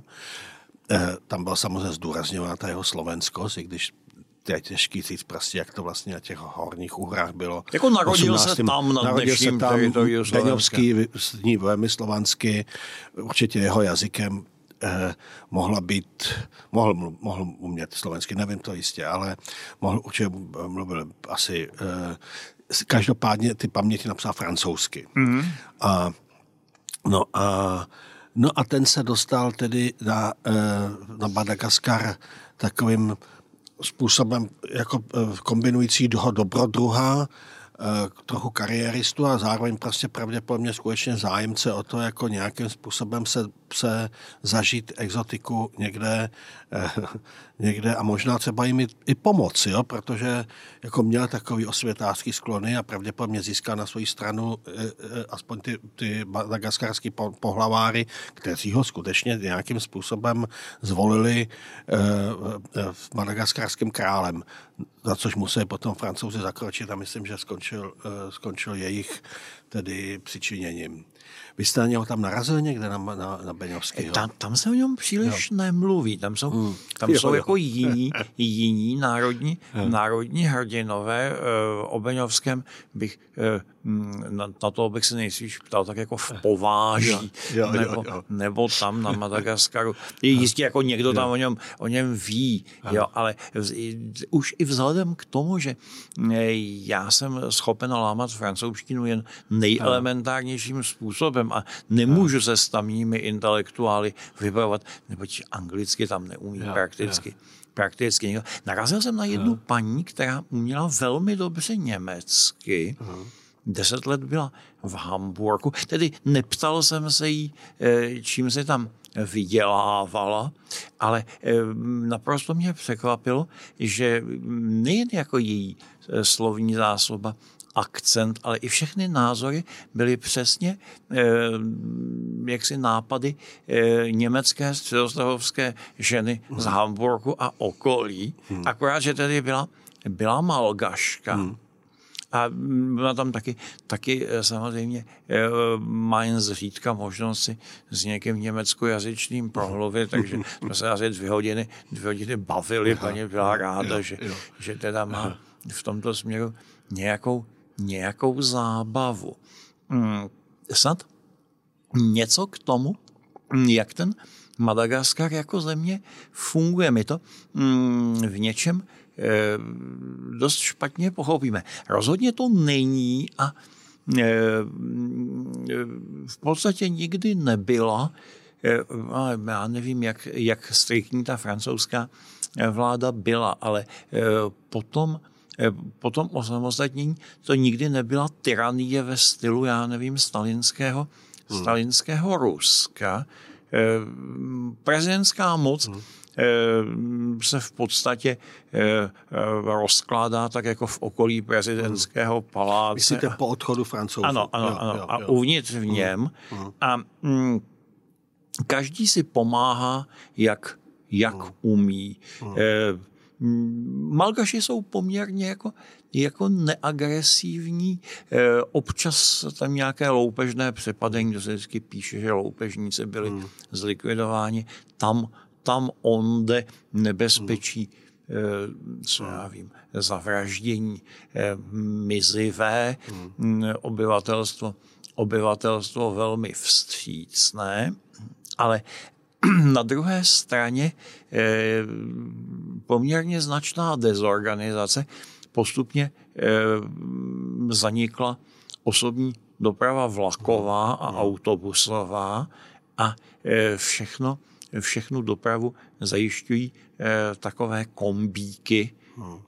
tam byl samozřejmě zdůrazňována ta jeho slovenskost, i když je těžký říct prostě, jak to vlastně na těch horních úhrách bylo. Jako narodil 18. se tam na narodil se tam Beňovský, ní velmi slovansky, určitě jeho jazykem eh, mohla být, mohl, mohl umět slovensky, nevím to jistě, ale mohl určitě mluvil asi, eh, každopádně ty paměti napsal francouzsky. Mm-hmm. A, no a No a ten se dostal tedy na, eh, na Madagaskar takovým způsobem jako eh, kombinující toho dobrodruha, Eh, trochu kariéristu a zároveň prostě pravděpodobně skutečně zájemce o to, jako nějakým způsobem se, se zažít exotiku někde, eh, někde a možná třeba jim i, pomoci, jo? protože jako měl takový osvětářský sklony a pravděpodobně získá na svoji stranu eh, aspoň ty, ty madagaskarský pohlaváry, kteří ho skutečně nějakým způsobem zvolili v madagaskarským králem za což museli potom francouzi zakročit a myslím, že skončil, skončil jejich tedy přičiněním. Vy jste na něho tam narazil někde na, na, na Beňovského? Tam, tam se o něm příliš jo. nemluví. Tam jsou, hmm. tam jo, jsou jo. jako jiní, jiní národní, národní hrdinové. Uh, o Beňovském bych uh, na, na to bych se nejspíš ptal tak jako v pováží, jo, jo, nebo, jo, jo. nebo tam na Madagaskaru. Jistě jako někdo tam o něm, o něm ví, jo, ale už i vzhledem k tomu, že já jsem schopen lámat francouzštinu jen nejelementárnějším způsobem a nemůžu se s tamními intelektuály vybavovat, neboť anglicky tam neumí prakticky prakticky. Narazil jsem na jednu paní, která uměla velmi dobře německy. Uh-huh deset let byla v Hamburgu, tedy neptal jsem se jí, eh, čím se tam vydělávala, ale eh, naprosto mě překvapilo, že nejen jako její eh, slovní zásoba, akcent, ale i všechny názory byly přesně jaksi nápady německé středostavovské ženy z Hamburgu a okolí, hmm. akorát, že tedy byla, byla malgaška. Hmm a byla tam taky, taky eh, samozřejmě eh, má jen zřídka možnost si s někým německojazyčným prohlovit, takže jsme se asi dvě hodiny, dvě hodiny bavili, paní byla ráda, že, že teda má v tomto směru nějakou, nějakou zábavu. Hmm, snad něco k tomu, jak ten Madagaskar jako země funguje. My to hmm, v něčem dost špatně pochopíme. Rozhodně to není a eh, v podstatě nikdy nebyla, eh, já nevím, jak, jak striktní ta francouzská vláda byla, ale potom po tom osamostatnění to nikdy nebyla tyranie ve stylu, já nevím, stalinského, hmm. stalinského Ruska. Prezidentská moc hmm Eh, se v podstatě eh, eh, rozkládá tak jako v okolí prezidentského paláce. Myslíte po odchodu francouzů? Ano, ano, jo, ano. Jo, a uvnitř v něm. Uh, A mm, každý si pomáhá, jak, jak uh, umí. Uh. Malgaši jsou poměrně jako, jako neagresivní. Občas tam nějaké loupežné přepadení, to se vždycky píše, že loupežníci byli hmm. zlikvidováni. Tam tam onde nebezpečí, hmm. co já vím, zavraždění eh, mizivé, hmm. obyvatelstvo, obyvatelstvo velmi vstřícné, ale na druhé straně eh, poměrně značná dezorganizace postupně zanikla osobní doprava vlaková a autobusová a všechno všechnu dopravu zajišťují eh, takové kombíky. Hmm.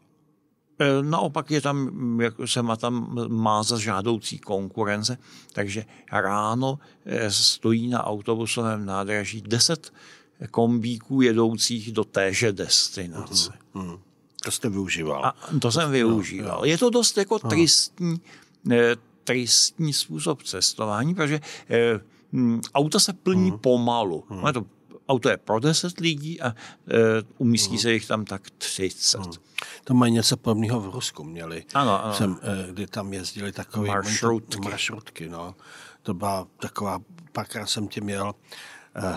Eh, naopak je tam, jak se má tam má za žádoucí konkurence, takže ráno eh, stojí na autobusovém nádraží 10 kombíků jedoucích do téže destinace. Hmm. Hmm. To jste využíval. A to jsem využíval. Je to dost jako tristní, tristní způsob cestování, protože hm, auta se plní hmm. pomalu. Hmm. to auto je pro 10 lidí a e, umístí hmm. se jich tam tak 30. Hmm. To mají něco podobného v Rusku měli. Ano, ano. Jsem, e, kdy tam jezdili takové maršrutky. maršrutky no. To byla taková, párkrát jsem tě měl,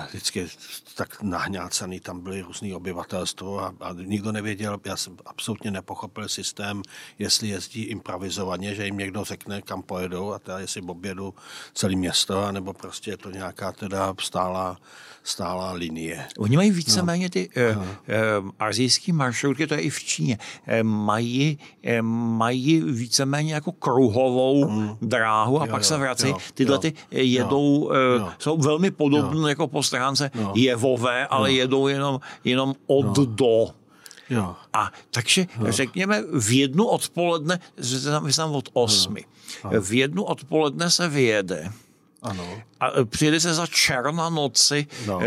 vždycky tak nahňácaný, tam byly různý obyvatelstvo a, a nikdo nevěděl, já jsem absolutně nepochopil systém, jestli jezdí improvizovaně, že jim někdo řekne, kam pojedou a teda jestli objedu celé město, anebo prostě je to nějaká teda stálá, stálá linie. Oni mají víceméně no. ty uh, uh, azijské maršrutky, to je i v Číně, uh, mají, uh, mají víceméně jako kruhovou mm. dráhu a jo, pak jo, se vrací. Tyhle jo, ty jedou, jo, uh, jo. jsou velmi podobné jako po stránce no. jevové, ale no. jedou jenom, jenom od no. do. Jo. A takže no. řekněme v jednu odpoledne, vy tam od osmi, no. v jednu odpoledne se vyjede. Ano. A e, přijede se za černa noci, no,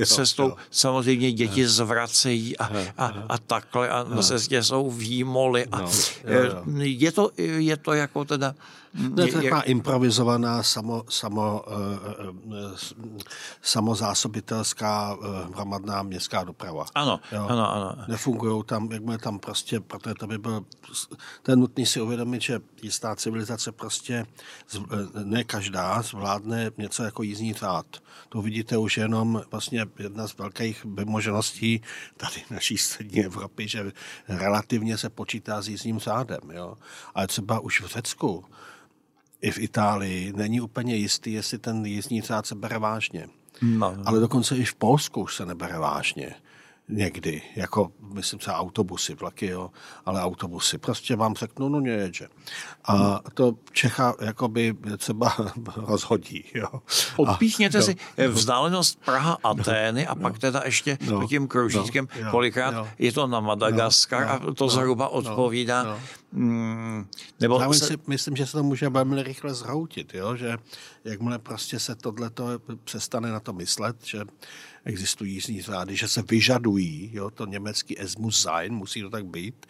e, cestou jo, jo. samozřejmě děti no. zvracejí a, a, a takhle a na cestě jsou výmoly. A, no, jo, jo. Je, to, je to jako teda to je taková improvizovaná samo, samo, uh, samozásobitelská uh, hromadná městská doprava. Ano, jo? ano, ano. Nefungují tam, jak tam prostě, protože to by byl, to je nutný si uvědomit, že jistá civilizace prostě, ne každá, zvládne něco jako jízdní řád. To vidíte už jenom vlastně jedna z velkých možností tady naší střední Evropy, že relativně se počítá s jízdním řádem. Jo? Ale třeba už v Řecku i v Itálii není úplně jistý, jestli ten jízdní řád se bere vážně. No. Ale dokonce i v Polsku už se nebere vážně někdy, jako myslím se autobusy, vlaky, jo, ale autobusy. Prostě vám řeknu, no nejeďte. A to Čecha jakoby třeba rozhodí. Jo. Odpíchněte a, si no, vzdálenost Praha Atény a no, pak teda ještě no, tím kroužítkem, no, kolikrát no, je to na Madagaskar no, a to no, zhruba no, odpovídá. No, Mm, nebo Já se... si, myslím, že se to může velmi rychle zhroutit, jo? že jakmile prostě se tohleto přestane na to myslet, že existují jízdní řády, že se vyžadují, jo, to německý es muss sein, musí to tak být.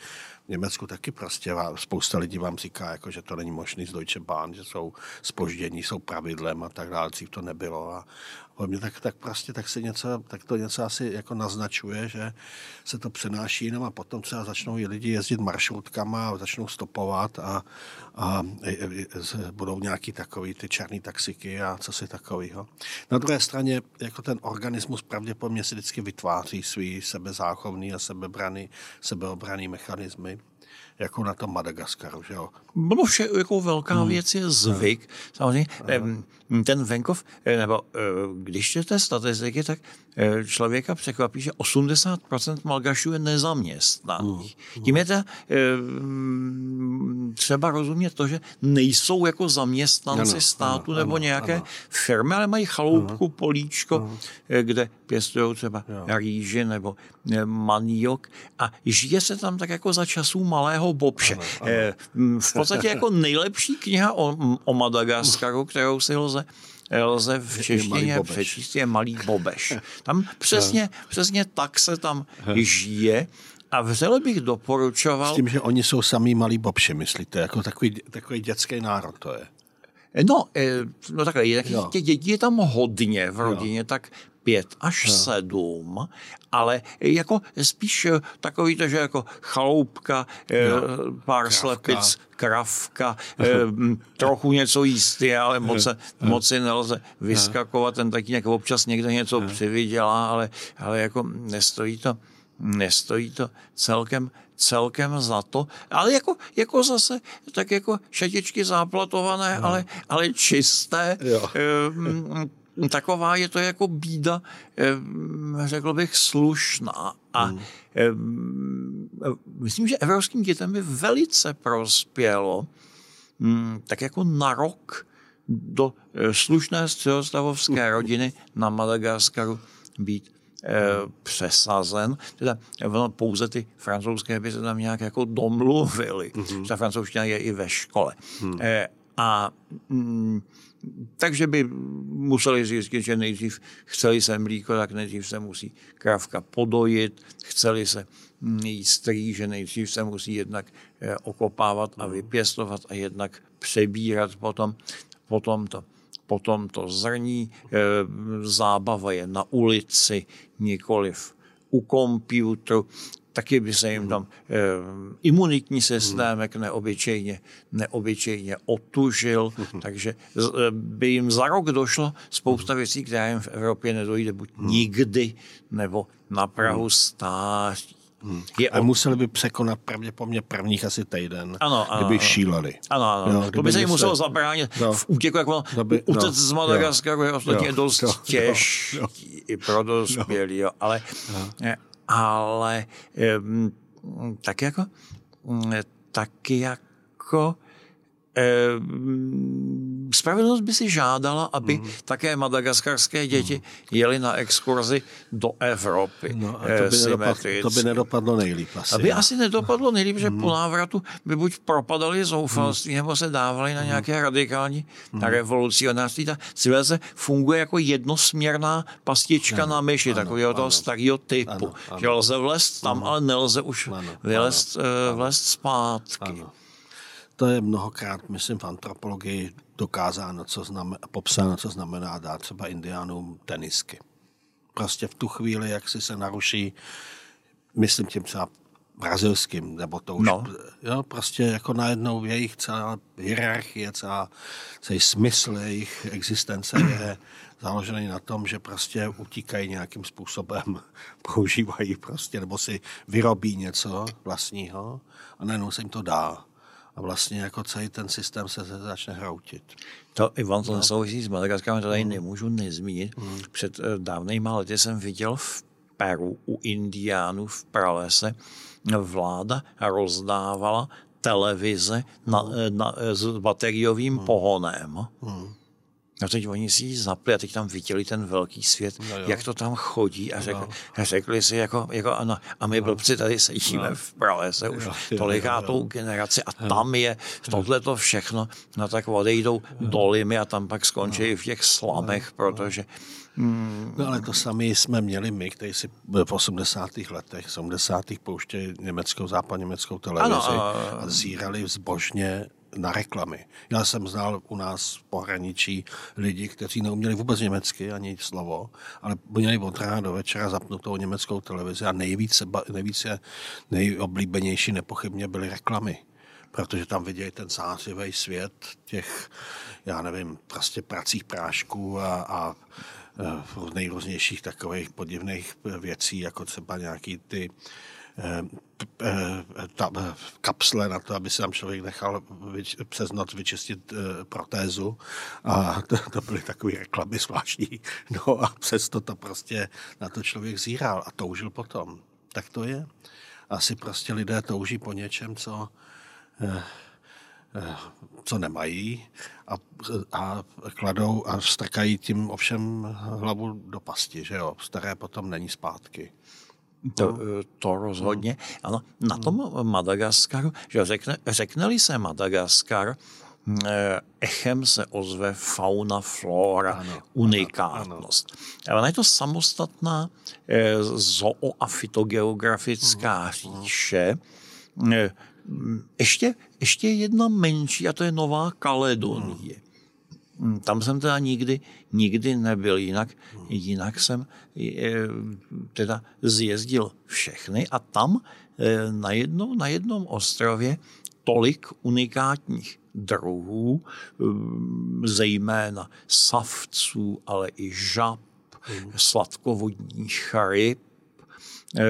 V Německu taky prostě spousta lidí vám říká, jako, že to není možný z Deutsche Bahn, že jsou spoždění, jsou pravidlem a tak dále, dřív to nebylo. A, mě tak, tak prostě tak, se něco, tak to něco asi jako naznačuje, že se to přenáší jinam a potom třeba začnou i lidi jezdit maršrutkama a začnou stopovat a, a, budou nějaký takový ty černý taxiky a co si takového. Na druhé straně jako ten organismus pravděpodobně si vždycky vytváří svý sebezáchovný a sebebraný, sebeobraný mechanismy jako na tom Madagaskaru. Že jo? Bylo vše jako velká hmm. věc je zvyk. Samozřejmě ten venkov, eh, nebo eh, když čtete statistiky, tak eh, člověka překvapí, že 80% Malgašů je nezaměstnaných. Hmm. Tím je to třeba rozumět to, že nejsou jako zaměstnanci ano, státu ano, nebo ano, nějaké ano. firmy, ale mají chaloupku, ano. políčko, ano. kde pěstují třeba ano. rýži nebo maniok a žije se tam tak jako za časů malého Bobše. Ano, ano. V podstatě jako nejlepší kniha o, o Madagaskaru, kterou si lze lze v češtině přečíst, je Malý Bobeš. Tam přesně, přesně tak se tam žije. A vřele bych doporučoval... S tím, že oni jsou samý malí bobši, myslíte? Jako takový, takový dětský národ to je. No, eh, no takhle, těch dětí je tam hodně v rodině, jo. tak pět až no. sedm, ale jako spíš eh, takový to, že jako chaloupka, no. pár Kravka. slepic, kravka, trochu něco jíst ale moc, no. moc si nelze vyskakovat, ten taky nějak občas někde něco přivydělá, ale, ale jako nestojí to, nestojí to celkem celkem za to, ale jako, jako zase tak jako šatičky záplatované, no. ale, ale čisté, jo taková je to jako bída, řekl bych, slušná. A hmm. myslím, že evropským dětem by velice prospělo hm, tak jako na rok do eh, slušné středostavovské rodiny na Madagaskaru být eh, přesazen. Teda ono, pouze ty francouzské by se tam nějak jako domluvili. Mm-hmm. Ta francouzština je i ve škole. Mm. A mm, takže by museli zjistit, že nejdřív chceli se mlíko, tak nejdřív se musí krávka podojit, chceli se jíst že nejdřív se musí jednak eh, okopávat a vypěstovat a jednak přebírat potom, potom to potom to zrní, zábava je na ulici, nikoliv u počítaču, taky by se jim tam eh, imunitní systémek neobyčejně, neobyčejně otužil, takže eh, by jim za rok došlo spousta věcí, které jim v Evropě nedojde buď nikdy, nebo na Prahu stáří. Hmm. Je a museli by překonat pravděpodobně prvních asi týden, ano, ano, kdyby šíleli. Ano, ano. Jo, to by se jim muselo zabránit no. v útěku, jako by, utec no, z Madagaskaru je ostatně dost no, těžký no, i pro dospělí, jo. ale, no. Ale tak jako tak jako spravedlnost by si žádala, aby mm. také madagaskarské děti mm. jeli na exkurzi do Evropy. No a to by, nedopadlo, to by nedopadlo nejlíp asi. Aby asi nedopadlo nejlíp, mm. že po návratu by buď propadali zoufalství, mm. nebo se dávali na nějaké mm. radikální mm. revolucionářství. Ta civilizace funguje jako jednosměrná pastička ano, na myši, ano, takového toho starého typu. Ano, ano. Že lze vlést tam, ano. ale nelze už ano, vylézt, ano, vlést zpátky. Ano to je mnohokrát, myslím, v antropologii dokázáno, co znamená, popsáno, co znamená dát třeba indiánům tenisky. Prostě v tu chvíli, jak si se naruší, myslím tím třeba brazilským, nebo to už, no. jo, prostě jako najednou jejich celá hierarchie, celá, celý smysl jejich existence je založený na tom, že prostě utíkají nějakým způsobem, používají prostě, nebo si vyrobí něco vlastního a najednou se jim to dá a vlastně jako celý ten systém se začne hroutit. To Ivan, to no. souvisí s Madagaskarem, to tady mm. nemůžu nezmínit. Mm. Před uh, dávnejma lety jsem viděl v Peru u Indiánů v pralese vláda rozdávala televize na, mm. na, s bateriovým mm. pohonem. Mm. No teď oni si ji zapli a teď tam viděli ten velký svět, no jak to tam chodí a, řek, no. řekli si jako, jako ano, a my no. blbci tady sedíme no. v pralese už jo, tolikátou generaci a jo. tam je tohle to všechno, no tak odejdou jo. dolimy a tam pak skončí no. v těch slamech, no. protože Hmm. No ale to sami jsme měli my, kteří si v 80. letech, 70. pouštěli německou, západ německou televizi ano, a zírali zbožně na reklamy. Já jsem znal u nás v pohraničí lidi, kteří neuměli vůbec německy ani slovo, ale měli od rána do večera zapnutou německou televizi a nejvíce, nejvíce nejoblíbenější nepochybně byly reklamy protože tam vidějí ten zářivý svět těch, já nevím, prostě pracích prášků a, a nejrůznějších takových podivných věcí, jako třeba nějaký ty Eh, eh, ta eh, kapsle na to, aby se tam člověk nechal přes noc vyčistit protézu a to, to byly takové reklamy zvláštní. No a přesto to prostě na to člověk zíral a toužil potom. Tak to je. Asi prostě lidé touží po něčem, co co nemají a, a kladou a strkají tím ovšem hlavu do pasti, že jo. Staré potom není zpátky. To, no. Eh, to rozhodně. Ano, na tom Madagaskaru, že řekne, řekne-li se Madagaskar, eh, echem se ozve fauna, flora, ano, unikátnost. Ano, ano. je to samostatná eh, zoo- a fitogeografická hmm. říše. Ještě, ještě jedna menší, a to je Nová Kaledonie. Hmm. Hm, tam jsem teda nikdy, nikdy nebyl, jinak, jinak jsem teda zjezdil všechny a tam eh, na, jednom, na jednom ostrově tolik unikátních druhů, hm, zejména savců, ale i žab, mm. sladkovodních ryb, eh,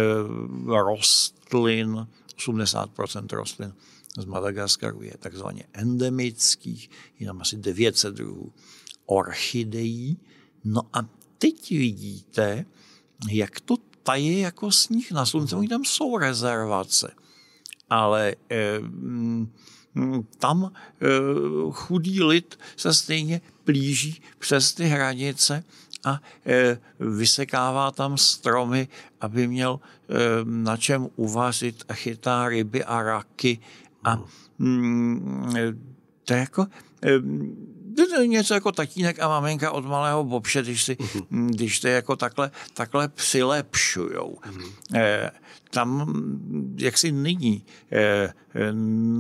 rostlin, 80% rostlin z Madagaskaru je takzvaně endemických, je tam asi 900 druhů orchidejí. No a teď vidíte, jak to taje jako sníh na slunce. Oni tam jsou rezervace, ale eh, mm, tam eh, chudý lid se stejně plíží přes ty hranice a eh, vysekává tam stromy, aby měl eh, na čem uvařit a chytá ryby a raky a mm, to je jako to je něco jako tatínek a maminka od malého bobše, když, si, mm-hmm. když to jako takhle, takhle přilepšujou. Mm-hmm. E, tam jaksi nyní, e,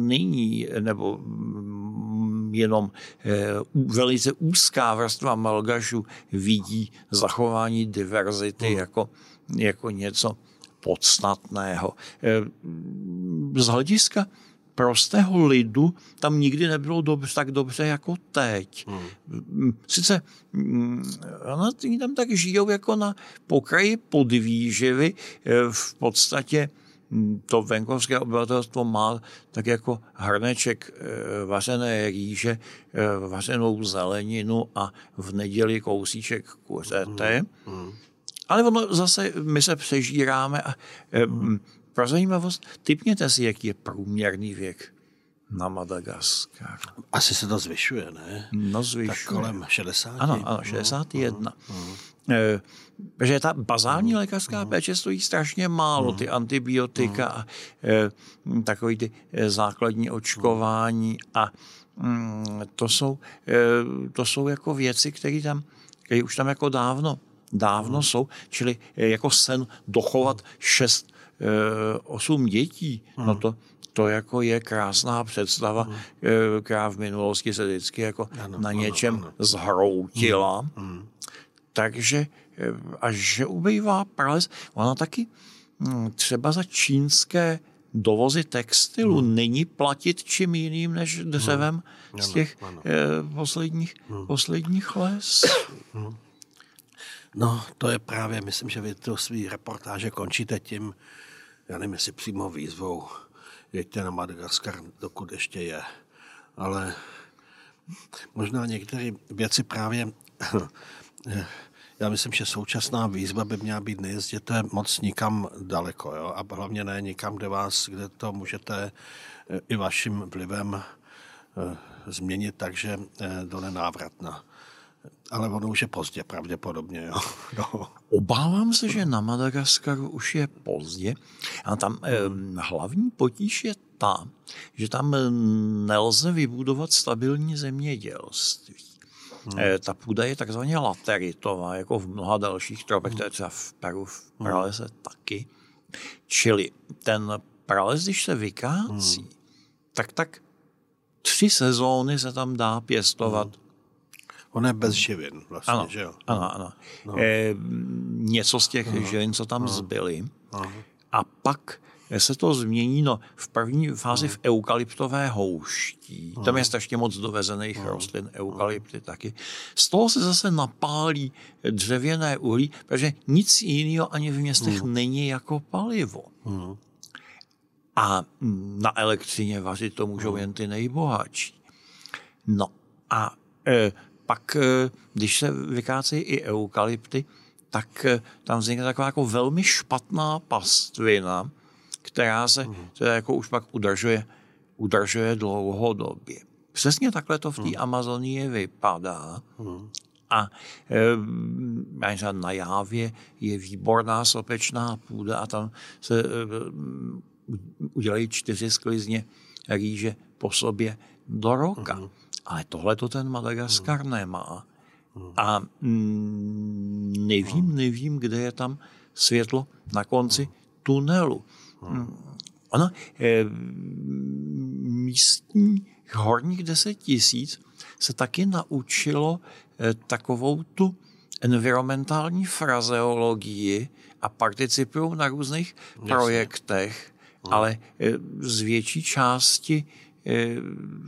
nyní, nebo jenom velice úzká vrstva Malgašů vidí zachování diverzity hmm. jako, jako něco podstatného. Z hlediska prostého lidu tam nikdy nebylo dobře, tak dobře jako teď. Hmm. Sice ono, tam tak žijou jako na pokraji podvýživy, v podstatě to venkovské obyvatelstvo má tak jako hrneček eh, vařené rýže, eh, vařenou zeleninu a v neděli kousíček kuřete. Mm, mm. Ale ono zase, my se přežíráme a mm. Pro zajímavost, typněte si, jaký je průměrný věk na Madagaskar. Asi se to zvyšuje, ne? No zvyšuje. Tak kolem 60. Ano, ano 61. Mm, mm, mm. Eh, že ta bazální mm. lékařská mm. péče stojí strašně málo, ty antibiotika a e, takový ty eh, základní očkování a mm, to, jsou, e, to jsou jako věci, které tam, které už tam jako dávno, dávno jsou, čili jako sen dochovat šest, e, osm dětí, no to, to jako je krásná představa, která v minulosti se vždycky jako ano, na něčem ano, ano. zhroutila. Hmm takže eh, až že ubývá prales, ona taky hm, třeba za čínské dovozy textilu hmm. není platit čím jiným než dřevem hmm. z těch ano, ano. Eh, posledních, hmm. posledních les. Hmm. No, to je právě, myslím, že vy to svý reportáže končíte tím, já nevím, jestli přímo výzvou, jeďte na Madagaskar, dokud ještě je. Ale možná některé věci právě já myslím, že současná výzva by měla být nejezděte moc nikam daleko, jo? a hlavně ne nikam, kde vás, kde to můžete eh, i vaším vlivem eh, změnit takže do nenávratna. Ale ono už je pozdě pravděpodobně. Jo. No. Obávám se, že na Madagaskaru už je pozdě. A tam eh, hlavní potíž je ta, že tam nelze vybudovat stabilní zemědělství. Hmm. Ta půda je takzvaně lateritová, jako v mnoha dalších tropech, hmm. to je třeba v Peru, v hmm. pralese hmm. taky. Čili ten prales, když se vykácí, hmm. tak tak tři sezóny se tam dá pěstovat. Hmm. On je bez živin vlastně, ano, že jo? Ano, ano. No. E, něco z těch Aha. živin, co tam Aha. zbyly. Aha. A pak se to změní no, v první fázi hmm. v eukalyptové houští. Hmm. Tam je strašně moc dovezených hmm. rostlin, eukalypty taky. Z toho se zase napálí dřevěné uhlí, protože nic jiného ani v městech hmm. není jako palivo. Hmm. A na elektřině vařit to můžou hmm. jen ty nejbohatší. No a e, pak, e, když se vykácejí i eukalypty, tak e, tam vznikne taková jako velmi špatná pastvina, která se mm. teda jako už pak udržuje, udržuje dlouhodobě. Přesně takhle to v té mm. Amazonii vypadá. Mm. A e, na Jávě je výborná sopečná půda a tam se e, udělají čtyři sklizně rýže po sobě do roka. Mm. Ale tohle to ten Madagaskar mm. nemá. Mm. A mm, nevím, nevím, kde je tam světlo na konci mm. tunelu. Hmm. Ono, eh, místní horních deset tisíc se taky naučilo eh, takovou tu environmentální frazeologii a participují na různých Jasně. projektech, hmm. ale eh, z větší části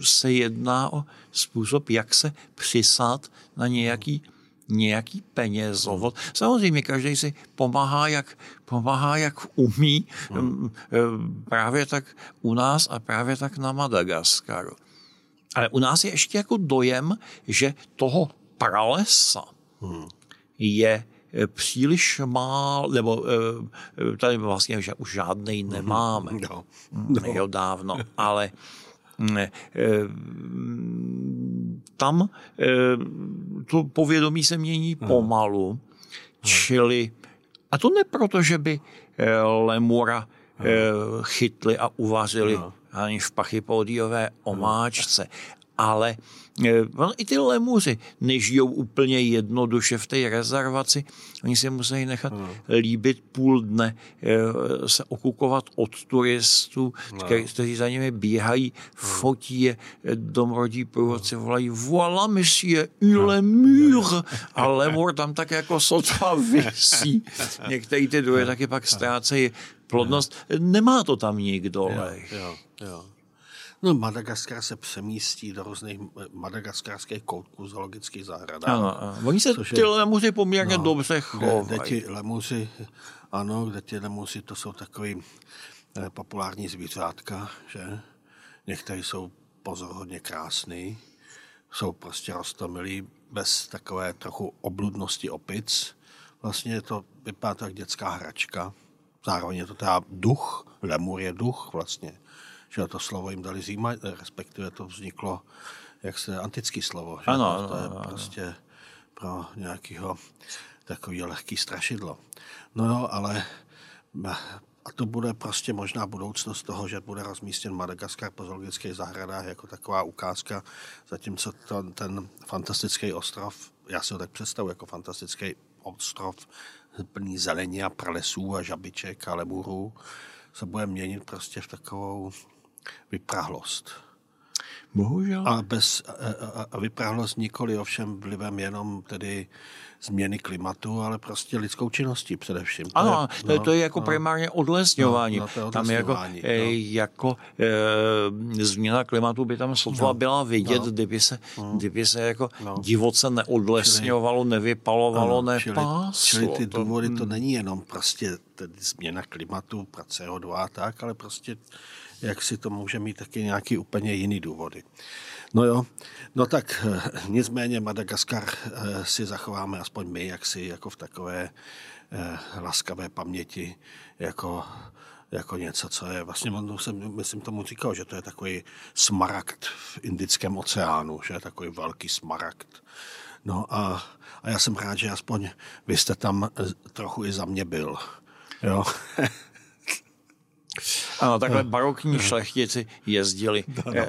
se jedná o způsob, jak se přisát na nějaký nějaký penězovod. Samozřejmě každý si pomáhá, jak, pomáhá, jak umí, hmm. právě tak u nás a právě tak na Madagaskaru. Ale u nás je ještě jako dojem, že toho pralesa hmm. je eh, příliš málo, nebo eh, tady vlastně už žádný nemáme. No. No. Jo, dávno, ale Eh, tam eh, to povědomí se mění hmm. pomalu, čili a to ne proto, že by eh, lemura chytli a uvařili ani v pachypodiové omáčce, ale on, i ty lemuři nežijou úplně jednoduše v té rezervaci. Oni se musí nechat no. líbit půl dne, eh, se okukovat od turistů, no. kteří za nimi běhají, fotí je, domorodí průvodci volají voilà monsieur, ule mur a lemur tam tak jako sotva vysí. Některý ty druhy taky pak ztrácejí plodnost. Nemá to tam nikdo. Jo, jo, jo. No, Madagaskar se přemístí do různých madagaskarských koutků zoologických zahrad. Ano, ano. Oni se ty lemuři poměrně no, dobře chovají. Kde, kde ti lemuři, ano, kde ti lemuři, to jsou takový eh, populární zvířátka, že? Někteří jsou pozoruhodně krásný, jsou prostě rostomilí, bez takové trochu obludnosti opic. Vlastně to vypadá tak dětská hračka. Zároveň je to teda duch, lemur je duch vlastně že to slovo jim dali zima, respektive to vzniklo jak se antický slovo. Že? Ano, to, to je ano, prostě pro nějakého takový lehký strašidlo. No jo, ale a to bude prostě možná budoucnost toho, že bude rozmístěn Madagaskar po zoologických zahradách jako taková ukázka, zatímco to, ten fantastický ostrov, já si ho tak představuji jako fantastický ostrov plný zelení a pralesů a žabiček a lemurů, se bude měnit prostě v takovou vyprahlost. Bohužel. A, bez, a, a vyprahlost nikoli ovšem vlivem jenom tedy změny klimatu, ale prostě lidskou činností především. To ano, je, to, no, to je jako no, primárně odlesňování. No, no, tam jako, no. jako e, změna klimatu by tam sotva no, byla vidět, no, kdyby, se, no, kdyby se jako no. divoce neodlesňovalo, nevypalovalo, ano, nepáslo. Čili, čili ty důvody to, to není jenom prostě tedy změna klimatu, CO2 a tak, ale prostě jak si to může mít taky nějaký úplně jiný důvody. No jo, no tak eh, nicméně Madagaskar eh, si zachováme aspoň my, jak si jako v takové eh, laskavé paměti, jako, jako něco, co je, vlastně on jsem, myslím tomu říkal, že to je takový smaragd v Indickém oceánu, že je takový velký smaragd. No a, a já jsem rád, že aspoň vy jste tam trochu i za mě byl. Jo. Ano, takhle barokní šlechtici jezdili no, no.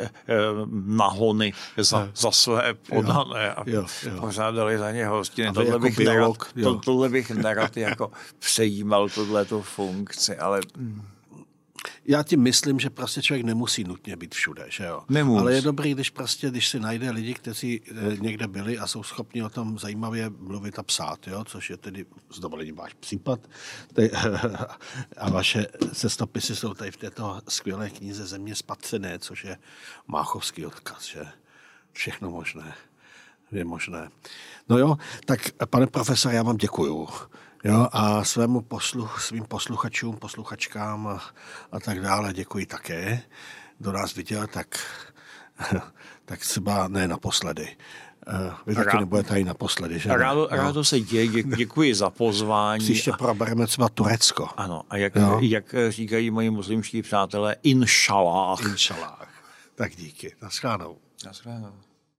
na hony za, za své podané a jo, jo. pořádali za ně hostiny. Tohle, jako bych biolog, nerad, to, tohle bych nerad jako přejímal tuhle funkci, ale... Já ti myslím, že prostě člověk nemusí nutně být všude, že jo? Nemus. Ale je dobrý, když prostě, když si najde lidi, kteří eh, někde byli a jsou schopni o tom zajímavě mluvit a psát, jo? Což je tedy s dovolením váš případ. a vaše cestopisy jsou tady v této skvělé knize Země spatřené, což je máchovský odkaz, že? Všechno možné je možné. No jo, tak pane profesor, já vám děkuju. Jo, a svému posluch, svým posluchačům, posluchačkám a, a tak dále děkuji také. Kdo nás viděl, tak, tak třeba ne naposledy. Eh, vy taky Rád, nebudete tady naposledy, že? Rádo, no. rádo se děje, děkuji za pozvání. Příště probereme třeba Turecko. Ano, a jak, jak říkají moji muslimští přátelé, inshallah. Inshallah. Tak díky. Naschledanou. Naschledanou.